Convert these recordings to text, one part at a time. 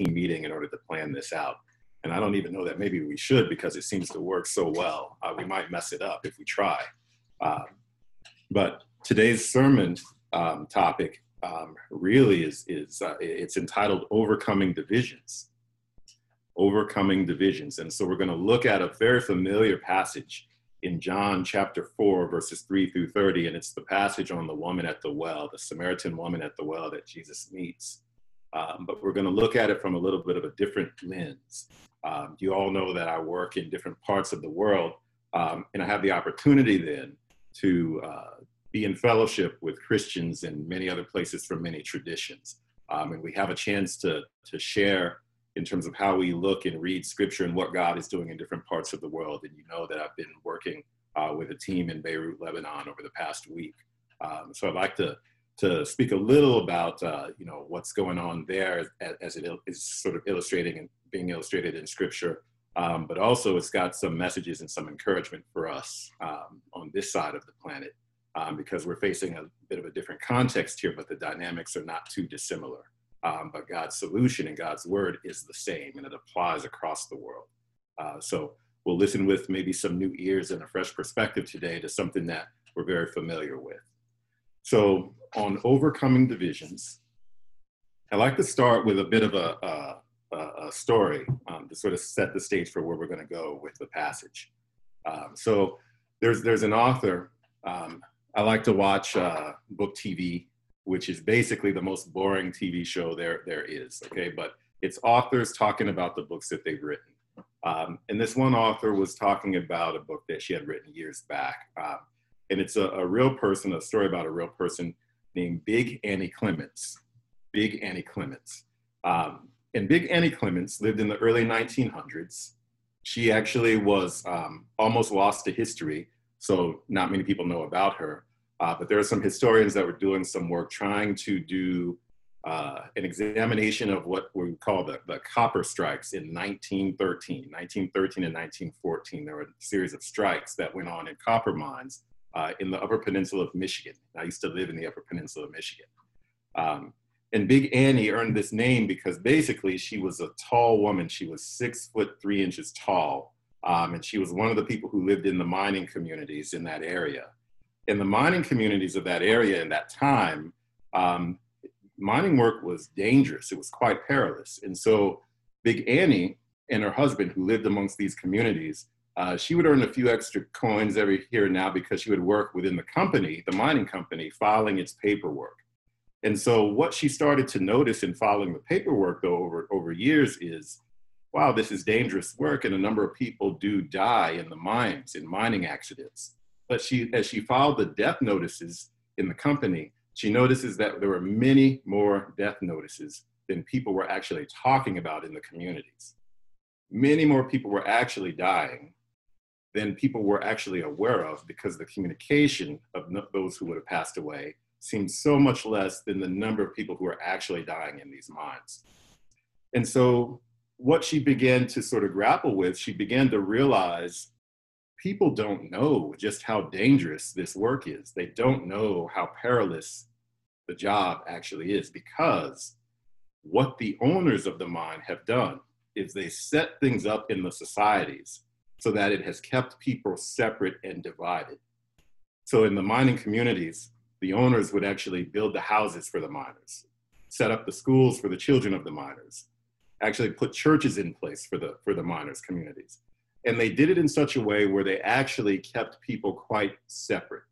team meeting in order to plan this out. And I don't even know that maybe we should because it seems to work so well. Uh, we might mess it up if we try. Uh, but today's sermon um, topic um, really is, is uh, it's entitled Overcoming Divisions. Overcoming Divisions. And so we're going to look at a very familiar passage in John chapter 4, verses 3 through 30. And it's the passage on the woman at the well, the Samaritan woman at the well that Jesus meets. Um, but we're going to look at it from a little bit of a different lens. Um, you all know that I work in different parts of the world, um, and I have the opportunity then to uh, be in fellowship with Christians in many other places from many traditions. Um, and we have a chance to, to share in terms of how we look and read scripture and what God is doing in different parts of the world. And you know that I've been working uh, with a team in Beirut, Lebanon over the past week. Um, so I'd like to, to speak a little about, uh, you know, what's going on there as, as, it is sort of illustrating and being illustrated in scripture. Um, but also it's got some messages and some encouragement for us um, on this side of the planet um, because we're facing a bit of a different context here, but the dynamics are not too dissimilar. Um, but God's solution and God's word is the same and it applies across the world. Uh, so we'll listen with maybe some new ears and a fresh perspective today to something that we're very familiar with. So, on overcoming divisions, I like to start with a bit of a, a, story um, to sort of set the stage for where we're going to go with the passage. Um, so, there's there's an author um, I like to watch uh, book TV, which is basically the most boring TV show there there is. Okay, but it's authors talking about the books that they've written. Um, and this one author was talking about a book that she had written years back, um, and it's a, a, real person, a story about a real person named Big Annie Clements. Big Annie Clements. Um, and Big Annie Clements lived in the early 1900s. She actually was um, almost lost to history so not many people know about her. Uh, but there are some historians that were doing some work trying to do uh, an examination of what we call the, the copper strikes in 1913. 1913 and 1914, there were a series of strikes that went on in copper mines uh, in the Upper Peninsula of Michigan. I used to live in the Upper Peninsula of Michigan. Um, and Big Annie earned this name because basically she was a tall woman. She was six foot three inches tall. Um, and she was one of the people who lived in the mining communities in that area. In the mining communities of that area in that time, um, mining work was dangerous. It was quite perilous. And so Big Annie and her husband, who lived amongst these communities, uh, she would earn a few extra coins every here and now because she would work within the company, the mining company, filing its paperwork. And so what she started to notice in filing the paperwork, though, over, over years is wow, this is dangerous work, and a number of people do die in the mines, in mining accidents. But she, as she filed the death notices in the company, she notices that there were many more death notices than people were actually talking about in the communities. Many more people were actually dying than people were actually aware of because the communication of those who would have passed away seemed so much less than the number of people who are actually dying in these mines. And so what she began to sort of grapple with, she began to realize people don't know just how dangerous this work is. They don't know how perilous the job actually is because what the owners of the mine have done is they set things up in the societies so that it has kept people separate and divided. So in the mining communities, the owners would actually build the houses for the miners, set up the schools for the children of the miners, actually put churches in place for the for the miners communities. And they did it in such a way where they actually kept people quite separate.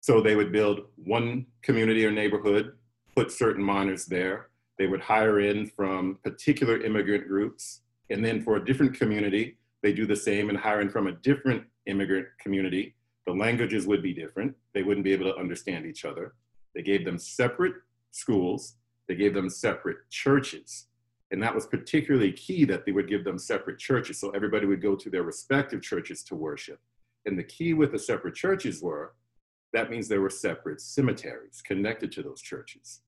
So they would build one community or neighborhood put certain miners there. They would hire in from particular immigrant groups and then for a different community they do the same in hiring from a different immigrant community the languages would be different they wouldn't be able to understand each other they gave them separate schools they gave them separate churches and that was particularly key that they would give them separate churches. So everybody would go to their respective churches to worship. And the key with the separate churches were that means there were separate cemeteries connected to those churches.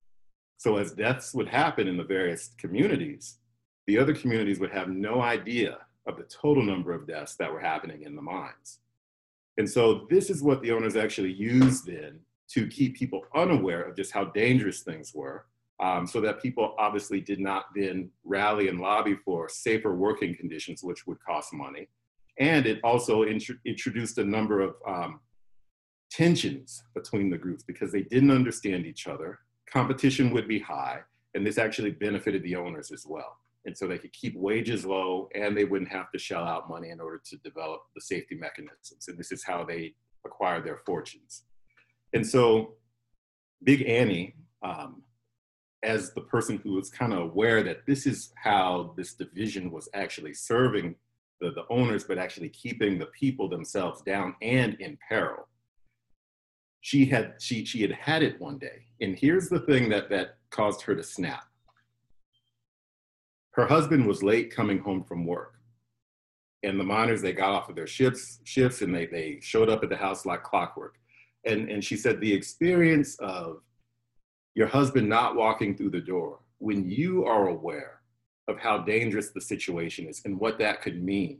So as deaths would happen in the various communities, the other communities would have no idea of the total number of deaths that were happening in the mines. And so this is what the owners actually used then to keep people unaware of just how dangerous things were um, so that people obviously did not then rally and lobby for safer working conditions, which would cost money. And it also int- introduced a number of um, tensions between the groups because they didn't understand each other. Competition would be high, and this actually benefited the owners as well. And so they could keep wages low and they wouldn't have to shell out money in order to develop the safety mechanisms. And this is how they acquired their fortunes. And so Big Annie, um, as the person who was kind of aware that this is how this division was actually serving the, the owners, but actually keeping the people themselves down and in peril. She had she she had had it one day, and here's the thing that that caused her to snap. Her husband was late coming home from work, and the miners they got off of their shifts shifts and they they showed up at the house like clockwork, and and she said the experience of your husband not walking through the door when you are aware of how dangerous the situation is and what that could mean.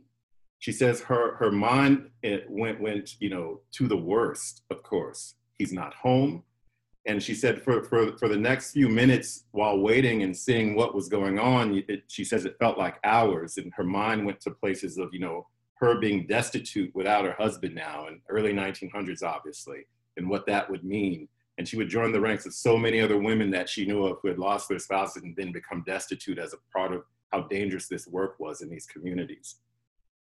She says her her mind eh, went went you know to the worst. Of course, he's not home, and she said for for for the next few minutes while waiting and seeing what was going on, it, she says it felt like hours, and her mind went to places of you know her being destitute without her husband now, in early 1900s, obviously, and what that would mean and she would join the ranks of so many other women that she knew of who had lost their spouses and then become destitute as a part of how dangerous this work was in these communities.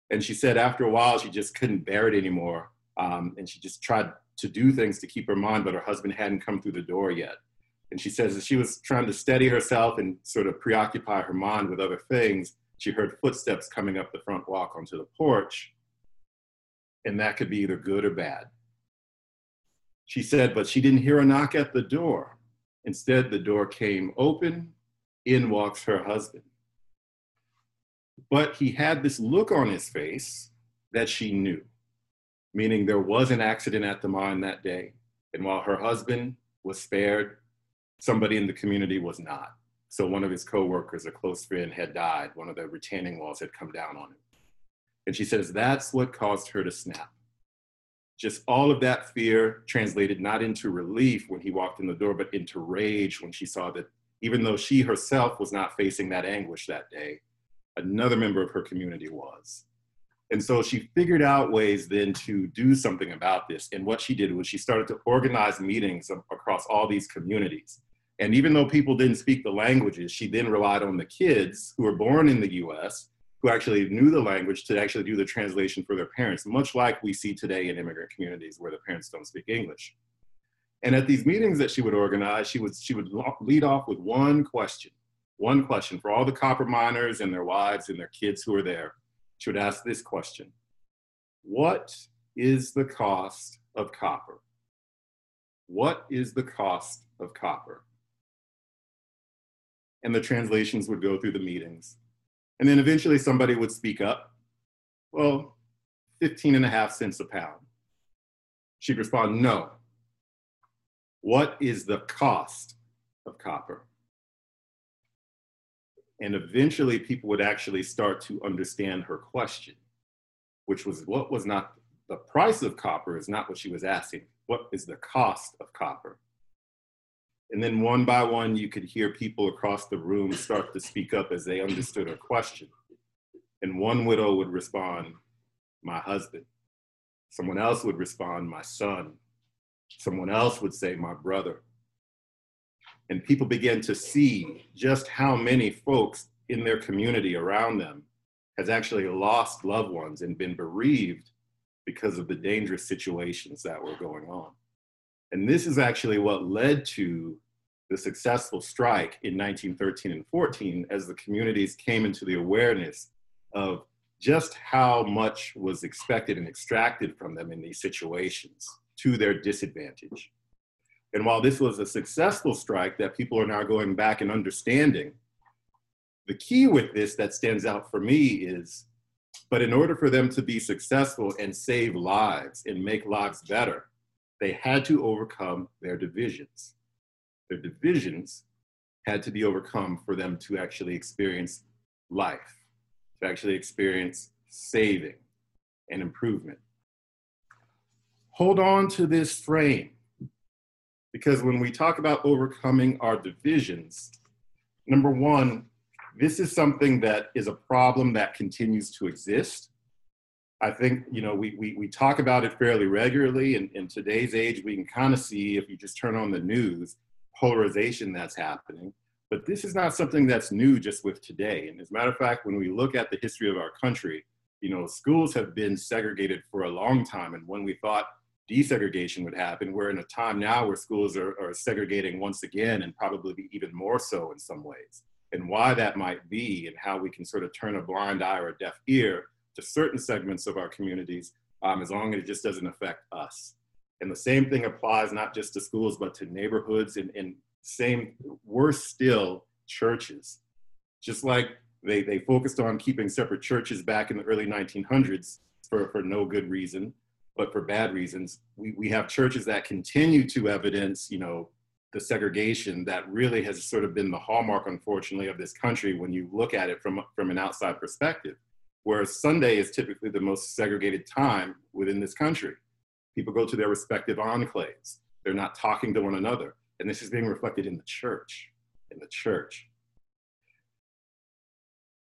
And she said after a while, she just couldn't bear it anymore. Um, and she just tried to do things to keep her mind, but her husband hadn't come through the door yet. And she says that she was trying to steady herself and sort of preoccupy her mind with other things. She heard footsteps coming up the front walk onto the porch. And that could be either good or bad. She said, but she didn't hear a knock at the door. Instead, the door came open. In walks her husband. But he had this look on his face that she knew, meaning there was an accident at the mine that day. And while her husband was spared, somebody in the community was not. So one of his coworkers, a close friend, had died. One of the retaining walls had come down on him. And she says that's what caused her to snap just all of that fear translated not into relief when he walked in the door, but into rage when she saw that even though she herself was not facing that anguish that day, another member of her community was. And so she figured out ways then to do something about this. And what she did was she started to organize meetings across all these communities. And even though people didn't speak the languages, she then relied on the kids who were born in the US who actually knew the language to actually do the translation for their parents, much like we see today in immigrant communities where the parents don't speak English. And at these meetings that she would organize, she would, she would lead off with one question, one question for all the copper miners and their wives and their kids who are there. She would ask this question What is the cost of copper? What is the cost of copper? And the translations would go through the meetings and then eventually somebody would speak up. Well, 15 and a half cents a pound. She'd respond, no. What is the cost of copper? And eventually people would actually start to understand her question, which was what was not the price of copper is not what she was asking. What is the cost of copper? And then one by one, you could hear people across the room start to speak up as they understood her question. And one widow would respond, My husband. Someone else would respond, My son. Someone else would say, My brother. And people began to see just how many folks in their community around them has actually lost loved ones and been bereaved because of the dangerous situations that were going on. And this is actually what led to the successful strike in 1913 and 14 as the communities came into the awareness of just how much was expected and extracted from them in these situations to their disadvantage. And while this was a successful strike that people are now going back and understanding, the key with this that stands out for me is but in order for them to be successful and save lives and make lives better, they had to overcome their divisions. Their divisions had to be overcome for them to actually experience life, to actually experience saving and improvement. Hold on to this frame. Because when we talk about overcoming our divisions, number one, this is something that is a problem that continues to exist. I think, you know, we, we, we talk about it fairly regularly. And in today's age, we can kind of see, if you just turn on the news, polarization that's happening. But this is not something that's new just with today. And as a matter of fact, when we look at the history of our country, you know, schools have been segregated for a long time. And when we thought desegregation would happen, we're in a time now where schools are, are segregating once again and probably even more so in some ways. And why that might be and how we can sort of turn a blind eye or a deaf ear to certain segments of our communities um, as long as it just doesn't affect us. And the same thing applies not just to schools, but to neighborhoods and, and same, worse still, churches. Just like they, they focused on keeping separate churches back in the early 1900s for, for no good reason, but for bad reasons. We, we have churches that continue to evidence, you know, the segregation that really has sort of been the hallmark, unfortunately, of this country when you look at it from, from an outside perspective. Whereas Sunday is typically the most segregated time within this country. People go to their respective enclaves. They're not talking to one another. And this is being reflected in the church, in the church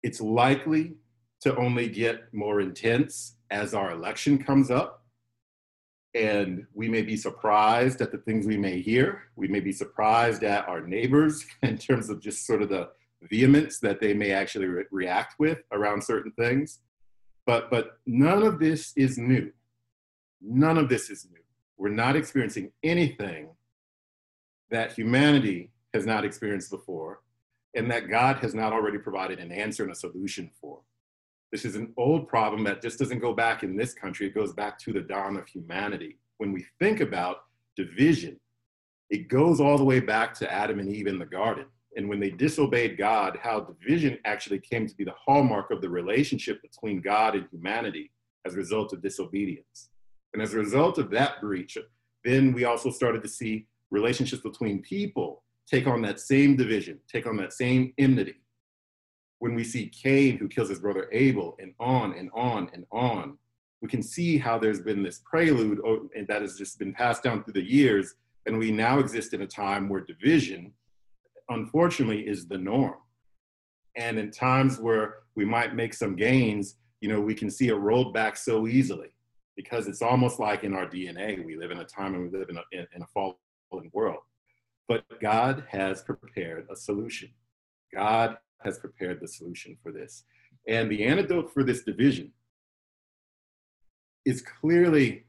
it's likely to only get more intense as our election comes up. And we may be surprised at the things we may hear. We may be surprised at our neighbors in terms of just sort of the vehemence that they may actually re- react with around certain things. But, but none of this is new. None of this is new. We're not experiencing anything that humanity has not experienced before and that God has not already provided an answer and a solution for. This is an old problem that just doesn't go back in this country, it goes back to the dawn of humanity. When we think about division, it goes all the way back to Adam and Eve in the garden. And when they disobeyed God, how division actually came to be the hallmark of the relationship between God and humanity as a result of disobedience. And as a result of that breach, then we also started to see relationships between people take on that same division, take on that same enmity. When we see Cain, who kills his brother Abel, and on and on and on, we can see how there's been this prelude oh, and that has just been passed down through the years. And we now exist in a time where division, unfortunately, is the norm. And in times where we might make some gains, you know, we can see it rolled back so easily because it's almost like in our DNA. We live in a time and we live in a, in, in a fallen world. But God has prepared a solution. God has prepared the solution for this. And the antidote for this division is clearly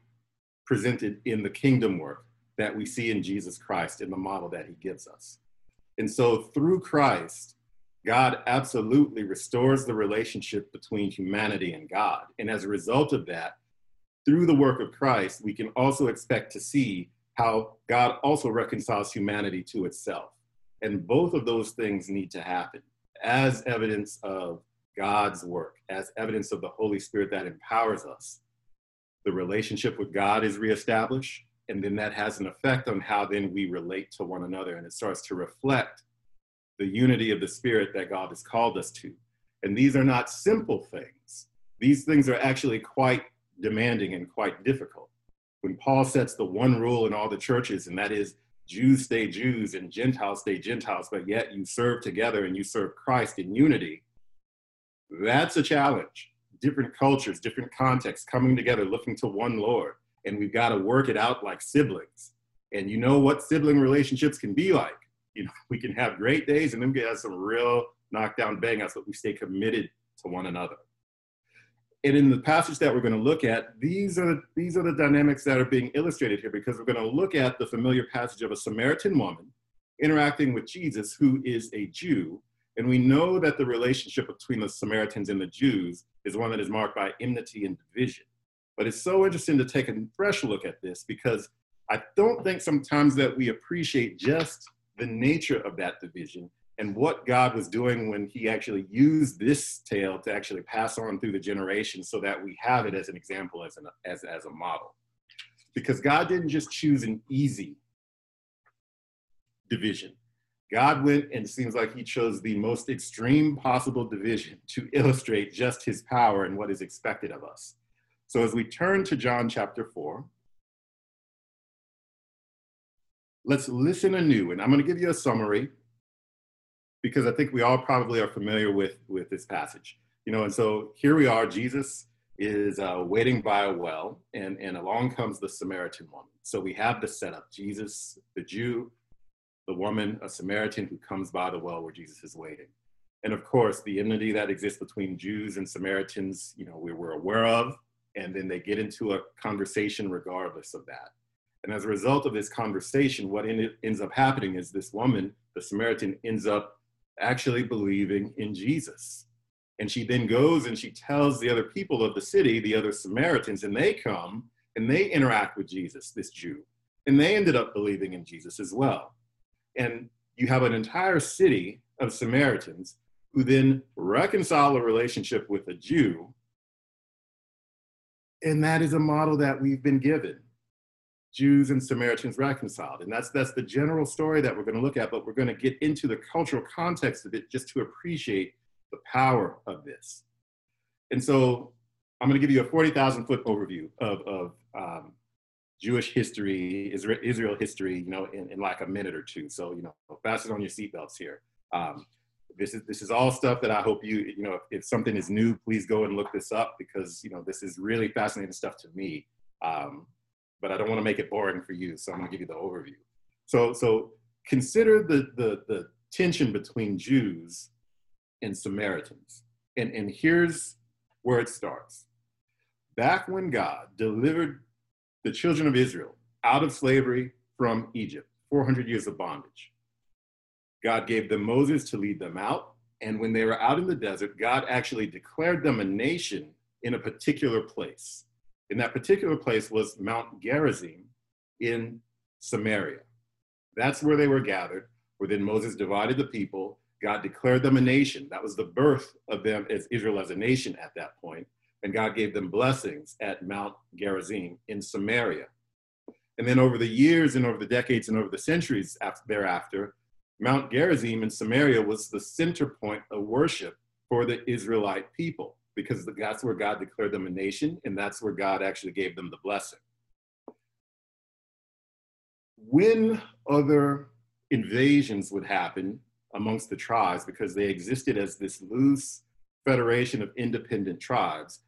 presented in the kingdom work that we see in Jesus Christ in the model that he gives us. And so through Christ, God absolutely restores the relationship between humanity and God. And as a result of that, through the work of Christ, we can also expect to see how God also reconciles humanity to itself. And both of those things need to happen as evidence of God's work, as evidence of the Holy Spirit that empowers us. The relationship with God is reestablished, and then that has an effect on how then we relate to one another, and it starts to reflect the unity of the Spirit that God has called us to. And these are not simple things. These things are actually quite demanding and quite difficult when Paul sets the one rule in all the churches, and that is Jews stay Jews and Gentiles stay Gentiles, but yet you serve together and you serve Christ in unity, that's a challenge. Different cultures, different contexts coming together, looking to one Lord. And we've got to work it out like siblings. And you know what sibling relationships can be like. You know, we can have great days and then we can have some real knockdown bangouts, but we stay committed to one another and in the passage that we're going to look at, these are these are the dynamics that are being illustrated here because we're going to look at the familiar passage of a Samaritan woman interacting with Jesus, who is a Jew, and we know that the relationship between the Samaritans and the Jews is one that is marked by enmity and division. But it's so interesting to take a fresh look at this because I don't think sometimes that we appreciate just the nature of that division and what God was doing when he actually used this tale to actually pass on through the generations so that we have it as an example, as, an, as, as a model. Because God didn't just choose an easy division. God went and it seems like he chose the most extreme possible division to illustrate just his power and what is expected of us. So as we turn to John chapter 4, let's listen anew. And I'm going to give you a summary because I think we all probably are familiar with, with this passage. You know, and so here we are, Jesus is uh, waiting by a well, and, and along comes the Samaritan woman. So we have the setup Jesus, the Jew, the woman, a Samaritan who comes by the well where Jesus is waiting. And of course, the enmity that exists between Jews and Samaritans, you know, we were aware of, and then they get into a conversation regardless of that. And as a result of this conversation, what ends up happening is this woman, the Samaritan, ends up actually believing in Jesus. And she then goes and she tells the other people of the city, the other Samaritans, and they come and they interact with Jesus, this Jew. And they ended up believing in Jesus as well. And you have an entire city of Samaritans who then reconcile a relationship with a Jew. And that is a model that we've been given. Jews and Samaritans reconciled. And that's that's the general story that we're going to look at, but we're going to get into the cultural context of it just to appreciate the power of this. And so I'm going to give you a 40,000 foot overview of, of um, Jewish history, Israel, history, you know, in, in, like a minute or two. So, you know, fasten on your seatbelts here. Um, this is this is all stuff that I hope you, you know, if, if, something is new, please go and look this up because you know this is really fascinating stuff to me. Um, but I don't want to make it boring for you, so I'm going to give you the overview. So, so consider the the, the tension between Jews and Samaritans, and and here's where it starts. Back when God delivered the children of Israel out of slavery from Egypt, 400 years of bondage. God gave them Moses to lead them out. And when they were out in the desert, God actually declared them a nation in a particular place. And that particular place was Mount Gerizim in Samaria. That's where they were gathered, where then Moses divided the people. God declared them a nation. That was the birth of them as Israel as a nation at that point. point and God gave them blessings at Mount Gerizim in Samaria. And then over the years and over the decades and over the centuries after, thereafter, Mount Gerizim in Samaria was the center point of worship for the Israelite people because that's where God declared them a nation and that's where God actually gave them the blessing. When other invasions would happen amongst the tribes, because they existed as this loose federation of independent tribes,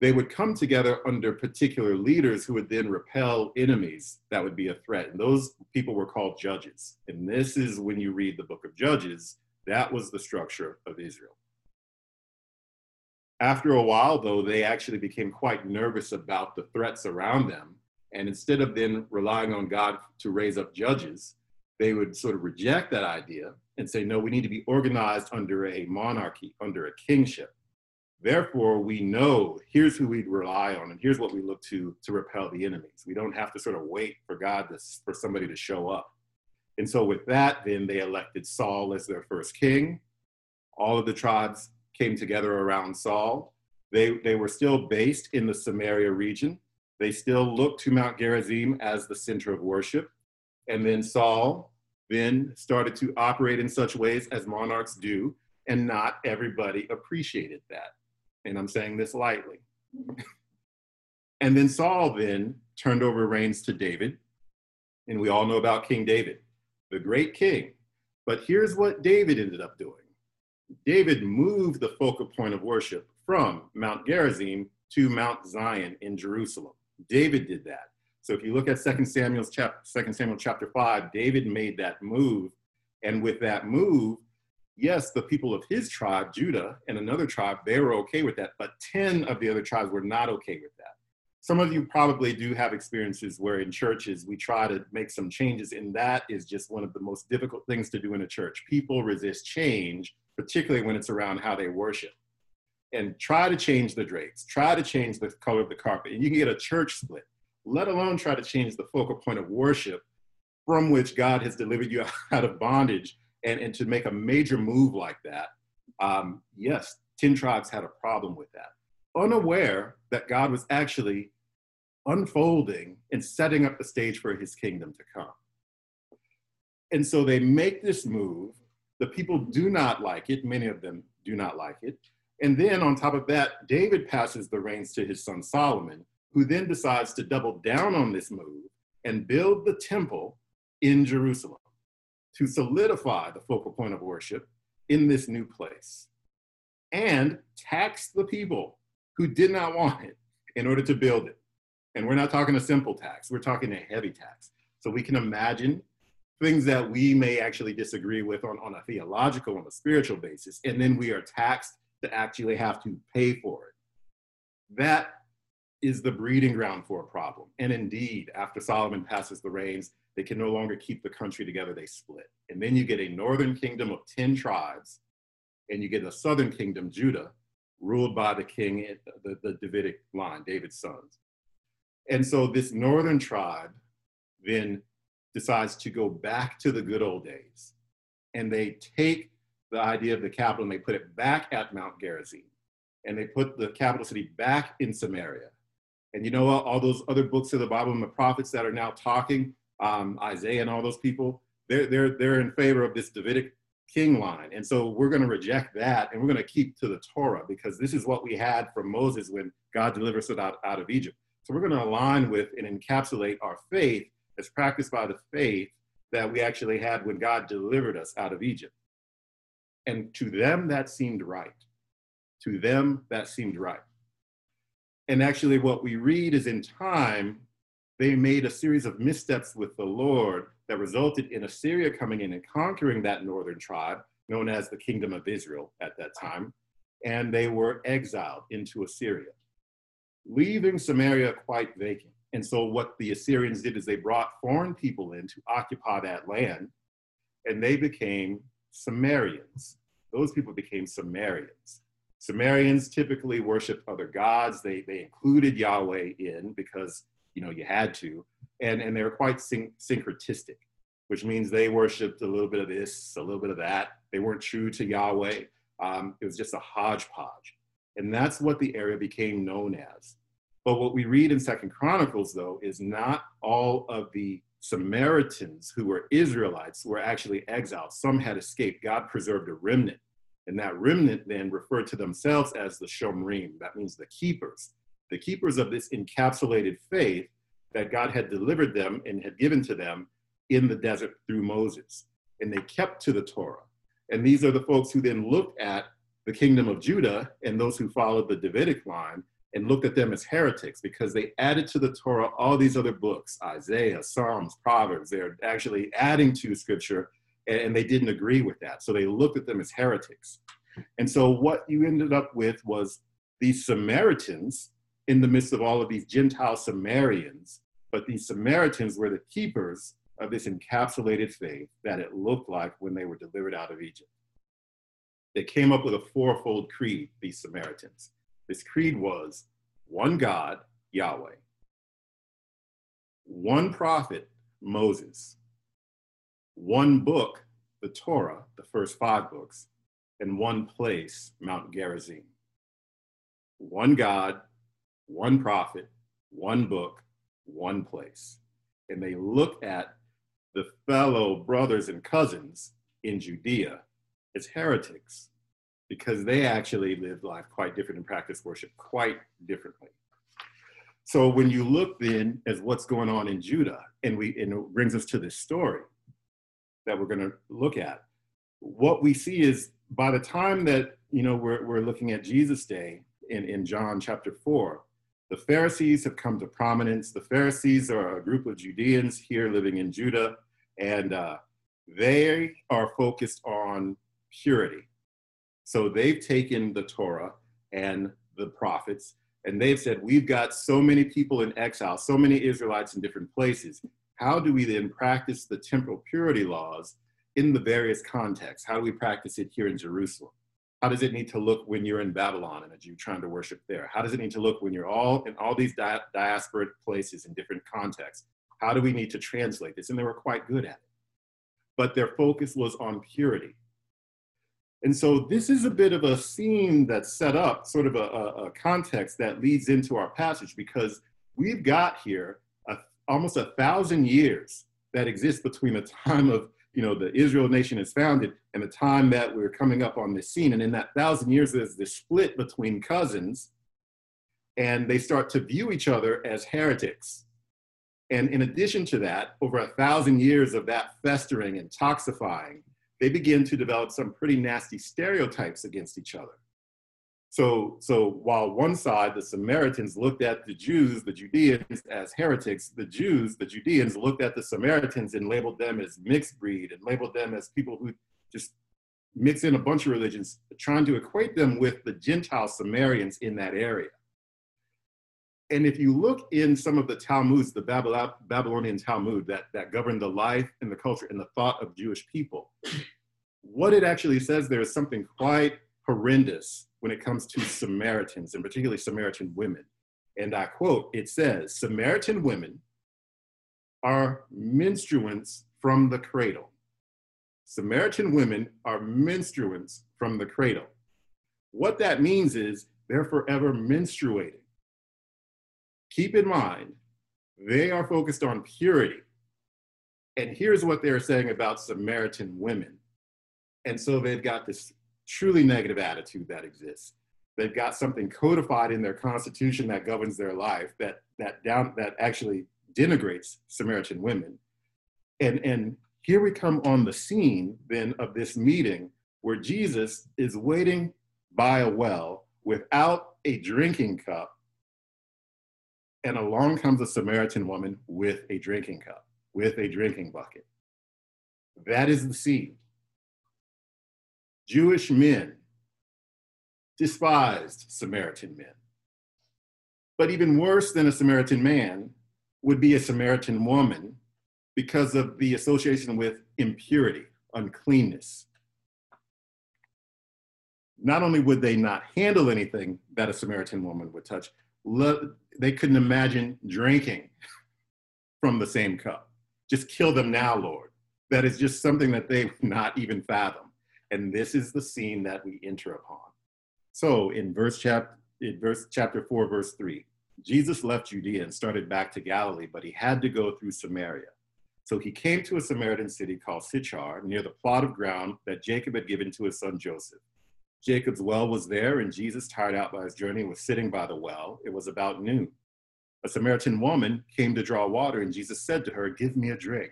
they would come together under particular leaders who would then repel enemies that would be a threat. And those people were called judges. And this is when you read the book of Judges, that was the structure of Israel. After a while, though, they actually became quite nervous about the threats around them. And instead of then relying on God to raise up judges, they would sort of reject that idea and say, no, we need to be organized under a monarchy, under a kingship. Therefore, we know here's who we'd rely on and here's what we look to to repel the enemies. We don't have to sort of wait for God to, for somebody to show up. And so, with that, then they elected Saul as their first king. All of the tribes came together around Saul. They, they were still based in the Samaria region. They still looked to Mount Gerizim as the center of worship. And then Saul then started to operate in such ways as monarchs do, and not everybody appreciated that and I'm saying this lightly. and then Saul then turned over reins to David, and we all know about King David, the great king. But here's what David ended up doing David moved the focal point of worship from Mount Gerizim to Mount Zion in Jerusalem. David did that. So if you look at 2 Samuel's chapter, 2 Samuel chapter 5, David made that move. And with that move, yes, the people of his tribe, Judah, and another tribe, they were okay with that, but 10 of the other tribes were not okay with that. Some of you probably do have experiences where in churches we try to make some changes, and that is just one of the most difficult things to do in a church. People resist change, particularly when it's around how they worship. And try to change the drapes, try to change the color of the carpet, and you can get a church split, let alone try to change the focal point of worship from which God has delivered you out of bondage and, and to make a major move like that, um, yes, 10 tribes had a problem with that, unaware that God was actually unfolding and setting up the stage for his kingdom to come. And so they make this move. The people do not like it, many of them do not like it. And then on top of that, David passes the reins to his son Solomon, who then decides to double down on this move and build the temple in Jerusalem to solidify the focal point of worship in this new place and tax the people who did not want it in order to build it. And we're not talking a simple tax, we're talking a heavy tax. So we can imagine things that we may actually disagree with on, on a theological, on a spiritual basis, and then we are taxed to actually have to pay for it. That is the breeding ground for a problem. And indeed, after Solomon passes the reins, they can no longer keep the country together, they split. And then you get a northern kingdom of 10 tribes, and you get a southern kingdom, Judah, ruled by the king, eh, the, the Davidic line, David's sons. And so this northern tribe then decides to go back to the good old days. And they take the idea of the capital and they put it back at Mount Gerizim. And they put the capital city back in Samaria. And you know? All those other books of the Bible and the prophets that are now talking, um, Isaiah and all those people, they're, they're, they're in favor of this Davidic king line. And so we're going to reject that and we're going to keep to the Torah because this is what we had from Moses when God delivered us out, out of Egypt. So we're going to align with and encapsulate our faith as practiced by the faith that we actually had when God delivered us out of Egypt. And to them, that seemed right. To them, that seemed right. And actually, what we read is in time, they made a series of missteps with the Lord that resulted in Assyria coming in and conquering that northern tribe, known as the Kingdom of Israel at that time. And they were exiled into Assyria, leaving Samaria quite vacant. And so what the Assyrians did is they brought foreign people in to occupy that land, and they became Sumerians. Those people became Sumerians. Sumerians typically worshiped other gods. They, they included Yahweh in because you know you had to, and, and they were quite syn- syncretistic, which means they worshipped a little bit of this, a little bit of that. They weren't true to Yahweh. Um, it was just a hodgepodge, and that's what the area became known as. But what we read in Second Chronicles, though, is not all of the Samaritans who were Israelites were actually exiled. Some had escaped. God preserved a remnant. And that remnant then referred to themselves as the Shomrim. That means the keepers. The keepers of this encapsulated faith that God had delivered them and had given to them in the desert through Moses. And they kept to the Torah. And these are the folks who then looked at the kingdom of Judah and those who followed the Davidic line and looked at them as heretics because they added to the Torah all these other books Isaiah, Psalms, Proverbs. They're actually adding to scripture, and they didn't agree with that. So they looked at them as heretics. And so what you ended up with was these Samaritans in the midst of all of these Gentile Sumerians, but these Samaritans were the keepers of this encapsulated faith that it looked like when they were delivered out of Egypt. They came up with a fourfold creed, these Samaritans. This creed was one God, Yahweh, one prophet, Moses, one book, the Torah, the first five books, and one place, Mount Gerizim. One God, one prophet, one book, one place. And they look at the fellow brothers and cousins in Judea as heretics because they actually live life quite different and practice worship quite differently. So when you look then as what's going on in Judah, and we and it brings us to this story that we're going to look at, what we see is by the time that you know we're, we're looking at Jesus' day in, in John chapter 4, the Pharisees have come to prominence. The Pharisees are a group of Judeans here living in Judah, and uh, they are focused on purity. So they've taken the Torah and the prophets, and they've said, We've got so many people in exile, so many Israelites in different places. How do we then practice the temporal purity laws in the various contexts? How do we practice it here in Jerusalem? How does it need to look when you're in Babylon and a Jew trying to worship there? How does it need to look when you're all in all these di- diasporic places in different contexts? How do we need to translate this? And they were quite good at it. But their focus was on purity. And so this is a bit of a scene that's set up, sort of a, a, context that leads into our passage because we've got here a, almost a thousand years that exist between the time of you know the Israel nation is founded and the time that we're coming up on this scene. And in that thousand years, there's this split between cousins, and they start to view each other as heretics. And in addition to that, over a thousand years of that festering and toxifying, they begin to develop some pretty nasty stereotypes against each other. So, so while one side, the Samaritans looked at the Jews, the Judeans, as heretics, the Jews, the Judeans, looked at the Samaritans and labeled them as mixed breed and labeled them as people who just mix in a bunch of religions, trying to equate them with the Gentile Samaritans in that area. And if you look in some of the Talmuds, the Babylonian Talmud that, that govern the life and the culture and the thought of Jewish people, what it actually says there is something quite horrendous when it comes to Samaritans, and particularly Samaritan women. And I quote, it says, Samaritan women are menstruants from the cradle. Samaritan women are menstruants from the cradle. What that means is they're forever menstruating. Keep in mind, they are focused on purity. And here's what they're saying about Samaritan women. And so they've got this truly negative attitude that exists. They've got something codified in their constitution that governs their life that that down that actually denigrates Samaritan women. And and here we come on the scene then of this meeting where Jesus is waiting by a well without a drinking cup. And along comes a Samaritan woman with a drinking cup, with a drinking bucket. That is the scene. Jewish men despised Samaritan men. But even worse than a Samaritan man would be a Samaritan woman because of the association with impurity, uncleanness. Not only would they not handle anything that a Samaritan woman would touch, they couldn't imagine drinking from the same cup. Just kill them now, Lord. That is just something that they would not even fathom. And this is the scene that we enter upon. So in verse chapter, in verse chapter 4, verse 3, Jesus left Judea and started back to Galilee, but he had to go through Samaria. So he came to a Samaritan city called Sychar, near the plot of ground that Jacob had given to his son Joseph. Jacob's well was there, and Jesus, tired out by his journey, was sitting by the well. It was about noon. A Samaritan woman came to draw water, and Jesus said to her, Give me a drink.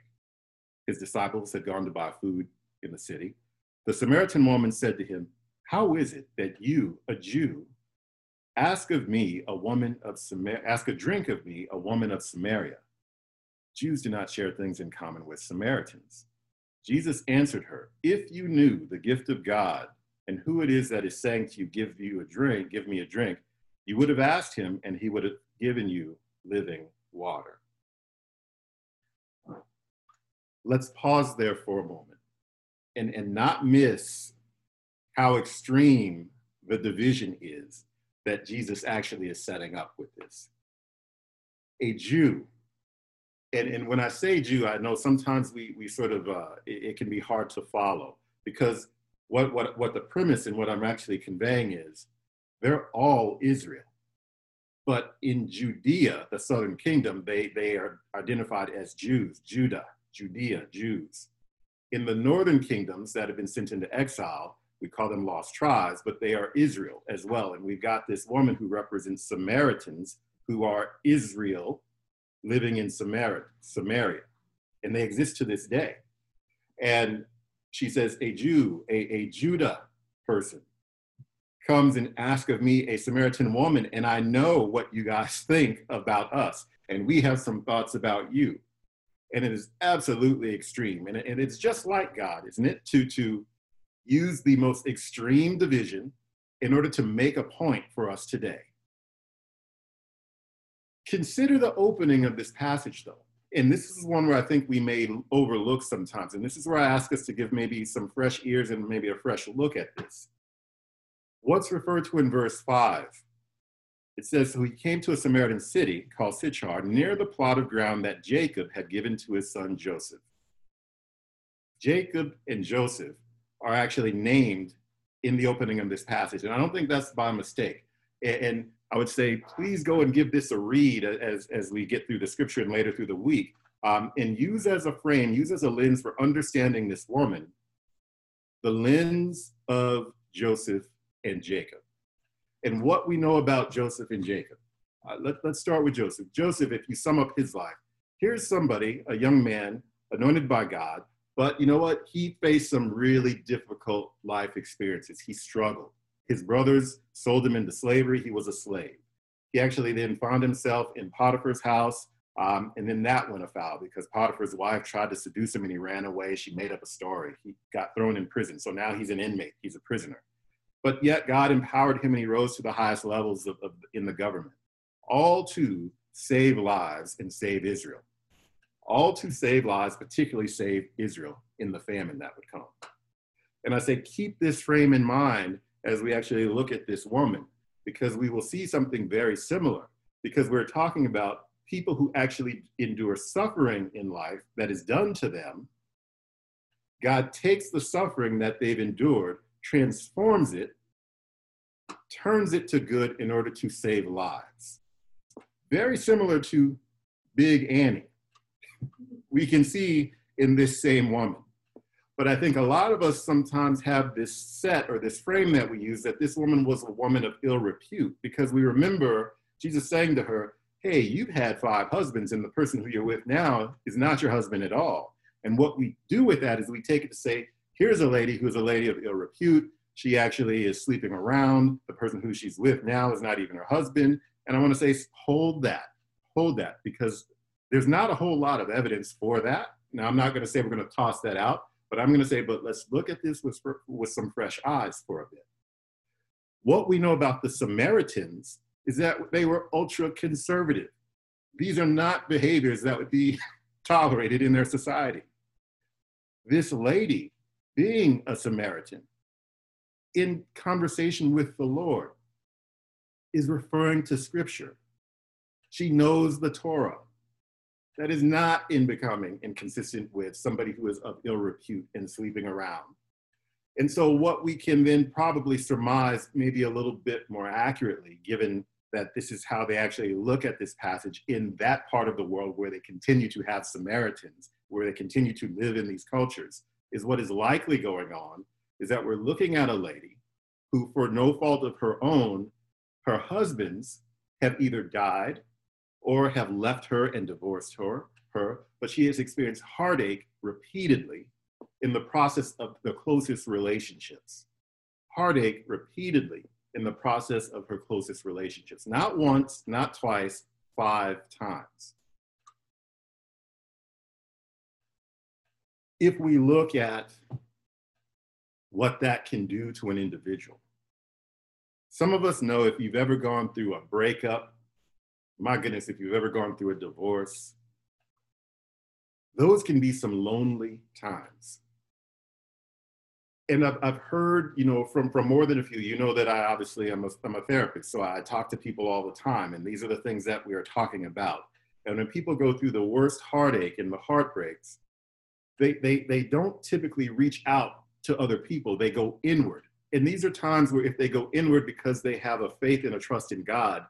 His disciples had gone to buy food in the city. The Samaritan woman said to him, How is it that you, a Jew, ask of me, a woman of Samaria, ask a drink of me, a woman of Samaria? Jews do not share things in common with Samaritans. Jesus answered her, If you knew the gift of God and who it is that is saying to you, Give you a drink, give me a drink, you would have asked him and he would have given you living water. Let's pause there for a moment and, and not miss how extreme the division is that Jesus actually is setting up with this. A Jew, and, and when I say Jew, I know sometimes we, we sort of, uh, it, it can be hard to follow because what, what, what the premise and what I'm actually conveying is they're all Israel. But in Judea, the southern kingdom, they, they are identified as Jews, Judah, Judea, Jews. In the northern kingdoms that have been sent into exile, we call them lost tribes, but they are Israel as well. And we've got this woman who represents Samaritans who are Israel living in Samaria, Samaria. And they exist to this day. And she says, a Jew, a, a Judah person comes and asks of me, a Samaritan woman, and I know what you guys think about us. And we have some thoughts about you and it is absolutely extreme. And, and it's just like God, isn't it? To, to use the most extreme division in order to make a point for us today. Consider the opening of this passage, though. And this is one where I think we may overlook sometimes. And this is where I ask us to give maybe some fresh ears and maybe a fresh look at this. What's referred to in verse 5? It says, So he came to a Samaritan city called Sychar, near the plot of ground that Jacob had given to his son Joseph. Jacob and Joseph are actually named in the opening of this passage, and I don't think that's by mistake. And I would say, please go and give this a read as, as we get through the scripture and later through the week, um, and use as a frame, use as a lens for understanding this woman, the lens of Joseph and Jacob and what we know about Joseph and Jacob. Uh, let, let's start with Joseph. Joseph, if you sum up his life, here's somebody, a young man, anointed by God, but you know what? He faced some really difficult life experiences. He struggled. His brothers sold him into slavery. He was a slave. He actually then found himself in Potiphar's house. Um, and then that went afoul because Potiphar's wife tried to seduce him and he ran away. She made up a story. He got thrown in prison. So now he's an inmate, he's a prisoner. But yet God empowered him and he rose to the highest levels of, of, in the government, all to save lives and save Israel. All to save lives, particularly save Israel in the famine that would come. And I say, keep this frame in mind as we actually look at this woman, because we will see something very similar, because we're talking about people who actually endure suffering in life that is done to them. God takes the suffering that they've endured, transforms it, turns it to good in order to save lives. Very similar to Big Annie. We can see in this same woman. But I think a lot of us sometimes have this set or this frame that we use that this woman was a woman of ill repute because we remember Jesus saying to her, Hey, you've had five husbands, and the person who you're with now is not your husband at all. And what we do with that is we take it to say, Here's a lady who's a lady of ill repute. She actually is sleeping around. The person who she's with now is not even her husband. And I want to say, hold that, hold that, because there's not a whole lot of evidence for that. Now, I'm not going to say we're going to toss that out, but I'm going to say, but let's look at this with, with some fresh eyes for a bit. What we know about the Samaritans is that they were ultra conservative. These are not behaviors that would be tolerated in their society. This lady, being a Samaritan, in conversation with the Lord, is referring to scripture. She knows the Torah that is not in becoming inconsistent with somebody who is of ill repute and sleeping around. And so, what we can then probably surmise, maybe a little bit more accurately, given that this is how they actually look at this passage in that part of the world where they continue to have Samaritans, where they continue to live in these cultures, is what is likely going on is that we're looking at a lady who, for no fault of her own, her husbands have either died or have left her and divorced her, her, but she has experienced heartache repeatedly in the process of the closest relationships. Heartache repeatedly in the process of her closest relationships. Not once, not twice, five times. If we look at what that can do to an individual, some of us know if you've ever gone through a breakup my goodness, if you've ever gone through a divorce, those can be some lonely times. And I've, I've heard, you know, from, from more than a few, you know that I obviously am a, I'm a therapist, so I talk to people all the time, and these are the things that we are talking about. And when people go through the worst heartache and the heartbreaks, they, they, they don't typically reach out to other people, they go inward. And these are times where if they go inward because they have a faith and a trust in God,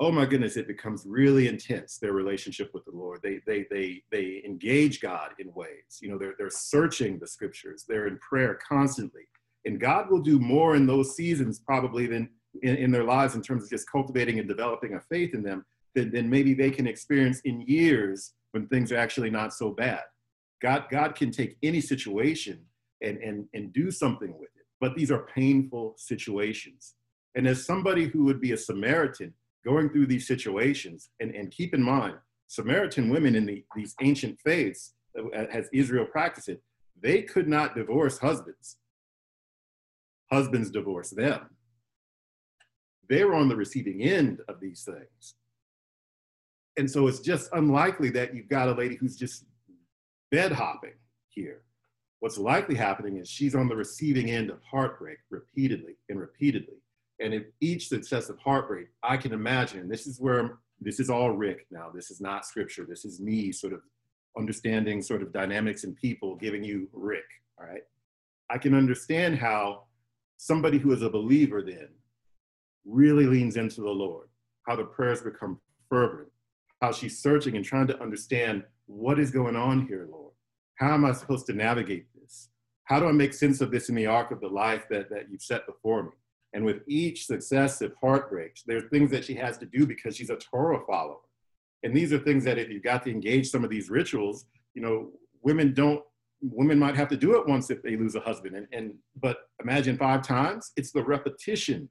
oh my goodness, it becomes really intense, their relationship with the Lord. They, they, they, they engage God in ways, you know, they're, they're searching the scriptures, they're in prayer constantly. And God will do more in those seasons probably than in, in their lives in terms of just cultivating and developing a faith in them than, than maybe they can experience in years when things are actually not so bad. God, God can take any situation and, and, and do something with it, but these are painful situations. And as somebody who would be a Samaritan, going through these situations. And, and keep in mind, Samaritan women in the, these ancient faiths, uh, as Israel practiced it, they could not divorce husbands. Husbands divorced them. They were on the receiving end of these things. And so it's just unlikely that you've got a lady who's just bed hopping here. What's likely happening is she's on the receiving end of heartbreak repeatedly and repeatedly. And in each successive heartbreak, I can imagine, this is where, this is all Rick now, this is not scripture, this is me sort of understanding sort of dynamics in people, giving you Rick, all right? I can understand how somebody who is a believer then really leans into the Lord, how the prayers become fervent, how she's searching and trying to understand what is going on here, Lord. How am I supposed to navigate this? How do I make sense of this in the arc of the life that, that you've set before me? And with each successive heartbreak, there are things that she has to do because she's a Torah follower. And these are things that if you've got to engage some of these rituals, you know, women don't, women might have to do it once if they lose a husband. And, and but imagine five times, it's the repetition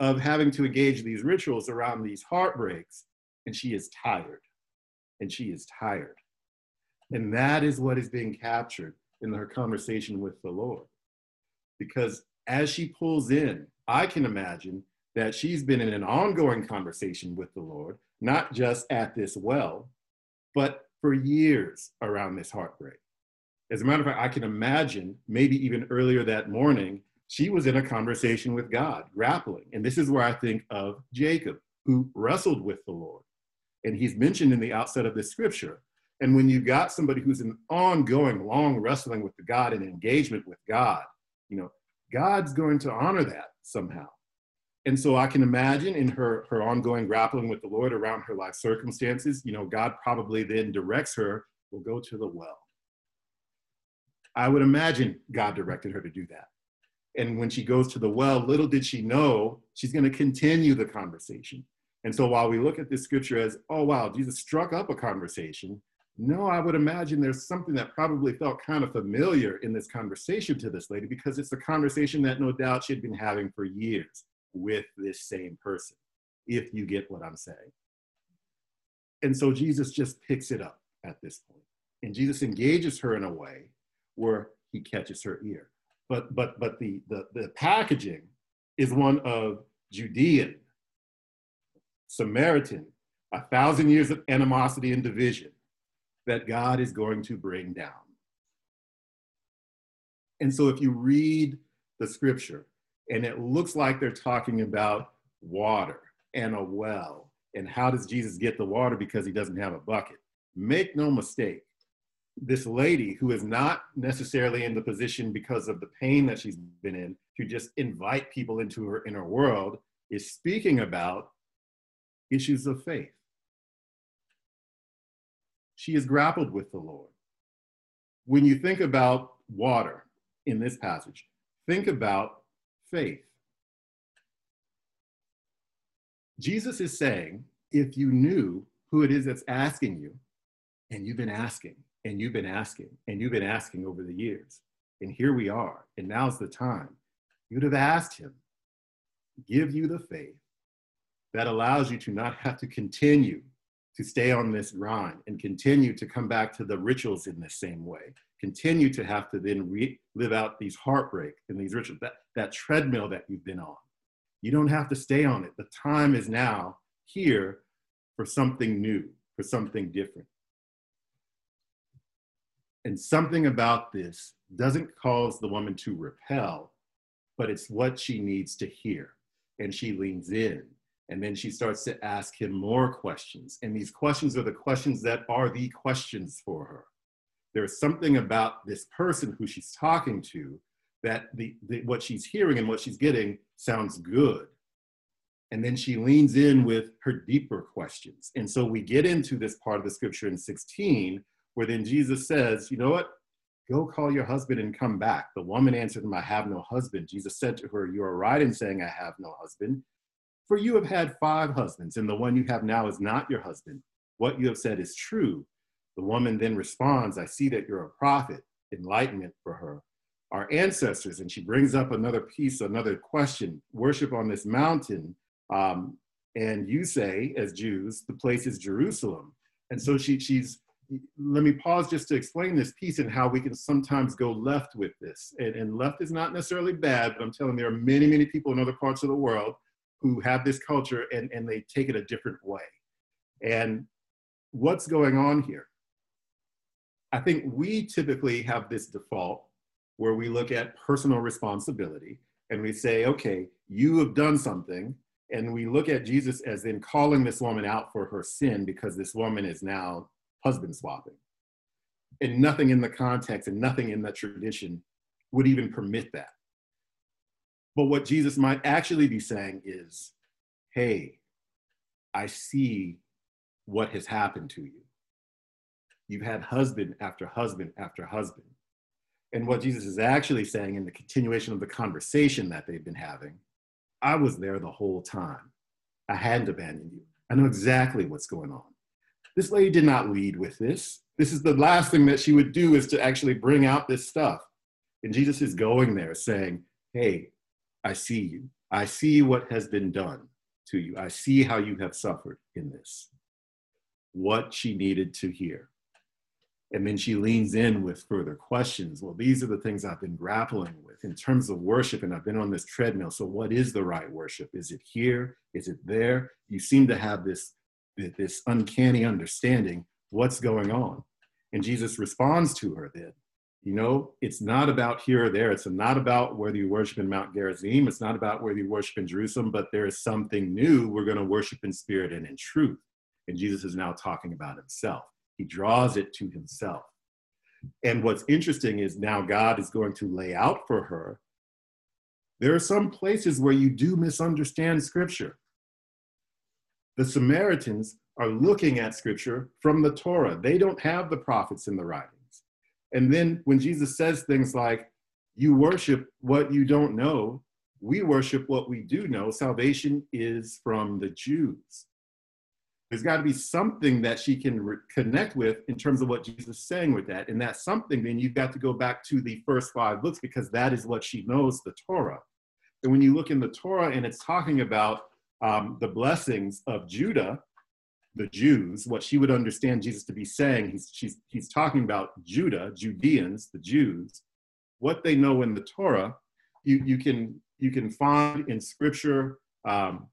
of having to engage these rituals around these heartbreaks. And she is tired. And she is tired. And that is what is being captured in her conversation with the Lord. Because as she pulls in, I can imagine that she's been in an ongoing conversation with the Lord, not just at this well, but for years around this heartbreak. As a matter of fact, I can imagine maybe even earlier that morning, she was in a conversation with God, grappling. And this is where I think of Jacob, who wrestled with the Lord. And he's mentioned in the outset of this scripture. And when you got somebody who's an ongoing, long wrestling with the God and engagement with God, you know, God's going to honor that somehow. And so I can imagine in her her ongoing grappling with the Lord around her life circumstances, you know, God probably then directs her, "Will go to the well." I would imagine God directed her to do that. And when she goes to the well, little did she know she's going to continue the conversation. And so while we look at this scripture as, oh wow, Jesus struck up a conversation, no, I would imagine there's something that probably felt kind of familiar in this conversation to this lady because it's a conversation that no doubt she had been having for years with this same person, if you get what I'm saying. And so Jesus just picks it up at this point. And Jesus engages her in a way where he catches her ear. But but but the the, the packaging is one of Judean, Samaritan, a thousand years of animosity and division that God is going to bring down. And so if you read the scripture, and it looks like they're talking about water and a well. And how does Jesus get the water? Because he doesn't have a bucket. Make no mistake, this lady who is not necessarily in the position because of the pain that she's been in to just invite people into her inner world is speaking about issues of faith. She has grappled with the Lord. When you think about water in this passage, think about faith. Jesus is saying, if you knew who it is that's asking you, and you've been asking, and you've been asking, and you've been asking over the years, and here we are, and now's the time, you'd have asked him, give you the faith that allows you to not have to continue to stay on this grind and continue to come back to the rituals in the same way, continue to have to then re- live out these heartbreak and these rituals, that, that treadmill that you've been on. You don't have to stay on it. The time is now here for something new, for something different. And something about this doesn't cause the woman to repel, but it's what she needs to hear. And she leans in and then she starts to ask him more questions. And these questions are the questions that are the questions for her. There's something about this person who she's talking to that the, the, what she's hearing and what she's getting sounds good. And then she leans in with her deeper questions. And so we get into this part of the scripture in 16 where then jesus says you know what? Go call your husband and come back. The woman answered him i have no husband. Jesus said to her you are right in saying i have no husband for you have had five husbands and the one you have now is not your husband what you have said is true the woman then responds, I see that you're a prophet, enlightenment for her. Our ancestors, and she brings up another piece, another question worship on this mountain. Um, and you say, as Jews, the place is Jerusalem. And so she, she's, let me pause just to explain this piece and how we can sometimes go left with this. And, and left is not necessarily bad, but I'm telling there are many, many people in other parts of the world who have this culture and, and they take it a different way. And what's going on here? I think we typically have this default where we look at personal responsibility and we say, okay, you have done something. And we look at Jesus as in calling this woman out for her sin because this woman is now husband swapping. And nothing in the context and nothing in the tradition would even permit that. But what Jesus might actually be saying is, hey, I see what has happened to you. You've had husband after husband after husband. And what Jesus is actually saying in the continuation of the conversation that they've been having, I was there the whole time. I hadn't abandoned you. I know exactly what's going on. This lady did not lead with this. This is the last thing that she would do is to actually bring out this stuff. And Jesus is going there saying, Hey, I see you. I see what has been done to you. I see how you have suffered in this. What she needed to hear. And then she leans in with further questions. Well, these are the things I've been grappling with in terms of worship, and I've been on this treadmill. So, what is the right worship? Is it here? Is it there? You seem to have this, this uncanny understanding what's going on. And Jesus responds to her then. You know, it's not about here or there. It's not about whether you worship in Mount Gerizim. It's not about whether you worship in Jerusalem, but there is something new. We're going to worship in spirit and in truth. And Jesus is now talking about himself. He draws it to himself. And what's interesting is now God is going to lay out for her. There are some places where you do misunderstand scripture. The Samaritans are looking at scripture from the Torah, they don't have the prophets in the writings. And then when Jesus says things like, You worship what you don't know, we worship what we do know, salvation is from the Jews there's got to be something that she can re- connect with in terms of what Jesus is saying with that. And that something, then you've got to go back to the first five books because that is what she knows the Torah. And when you look in the Torah and it's talking about um, the blessings of Judah, the Jews, what she would understand Jesus to be saying, he's, she's, he's talking about Judah, Judeans, the Jews, what they know in the Torah, you, you, can, you can find in scripture um,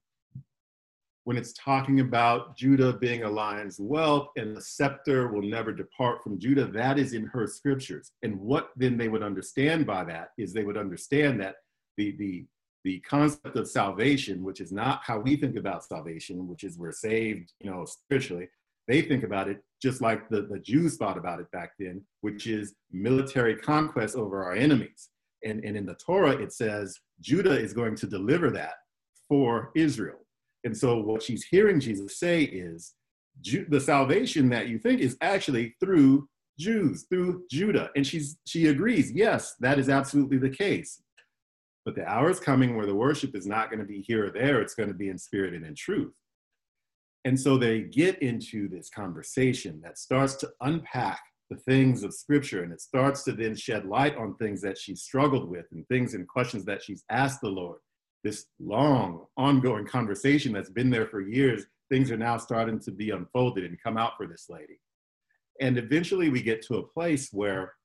when it's talking about Judah being a lion's whelp and the scepter will never depart from Judah, that is in her scriptures. And what then they would understand by that is they would understand that the, the, the concept of salvation, which is not how we think about salvation, which is we're saved, you know, spiritually, they think about it just like the, the Jews thought about it back then, which is military conquest over our enemies. And, and in the Torah, it says Judah is going to deliver that for Israel and so what she's hearing Jesus say is the salvation that you think is actually through Jews, through Judah. And she's she agrees, yes, that is absolutely the case. But the hour is coming where the worship is not going to be here or there, it's going to be in spirit and in truth. And so they get into this conversation that starts to unpack the things of scripture and it starts to then shed light on things that she's struggled with and things and questions that she's asked the Lord this long ongoing conversation that's been there for years things are now starting to be unfolded and come out for this lady and eventually we get to a place where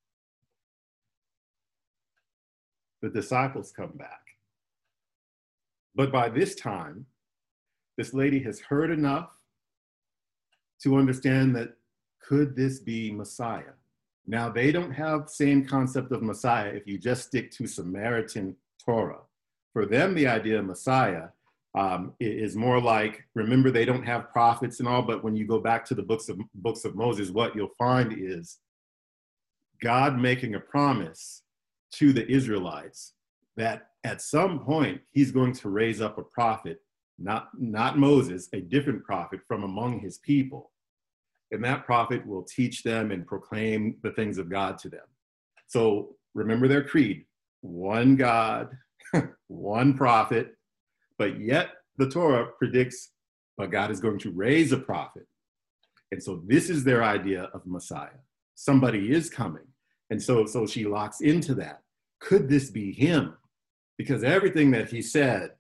the disciples come back. But by this time this lady has heard enough to understand that could this be messiah? Now they don't have same concept of messiah if you just stick to samaritan torah. For them, the idea of Messiah um, is more like remember they don't have prophets and all, but when you go back to the books of books of Moses, what you'll find is God making a promise to the Israelites that at some point He's going to raise up a prophet, not not Moses, a different prophet from among His people, and that prophet will teach them and proclaim the things of God to them. So remember their creed: one God, one prophet, but yet the Torah predicts but God is going to raise a prophet. And so this is their idea of Messiah. Somebody is coming. And so, so she locks into that. Could this be him? Because everything that he said,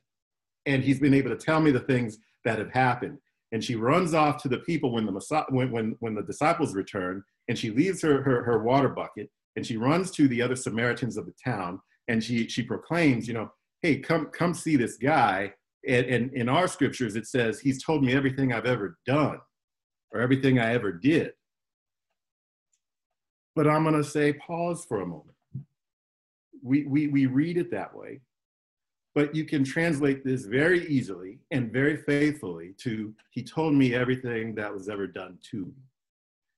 and he's been able to tell me the things that have happened. And she runs off to the people when the when, when, when the disciples return, and she leaves her, her, her water bucket and she runs to the other Samaritans of the town and she she proclaims, you know, hey, come come see this guy. And, and in our scriptures, it says he's told me everything I've ever done, or everything I ever did. But I'm going to say, pause for a moment. We, we, we read it that way, but you can translate this very easily and very faithfully to, he told me everything that was ever done to me.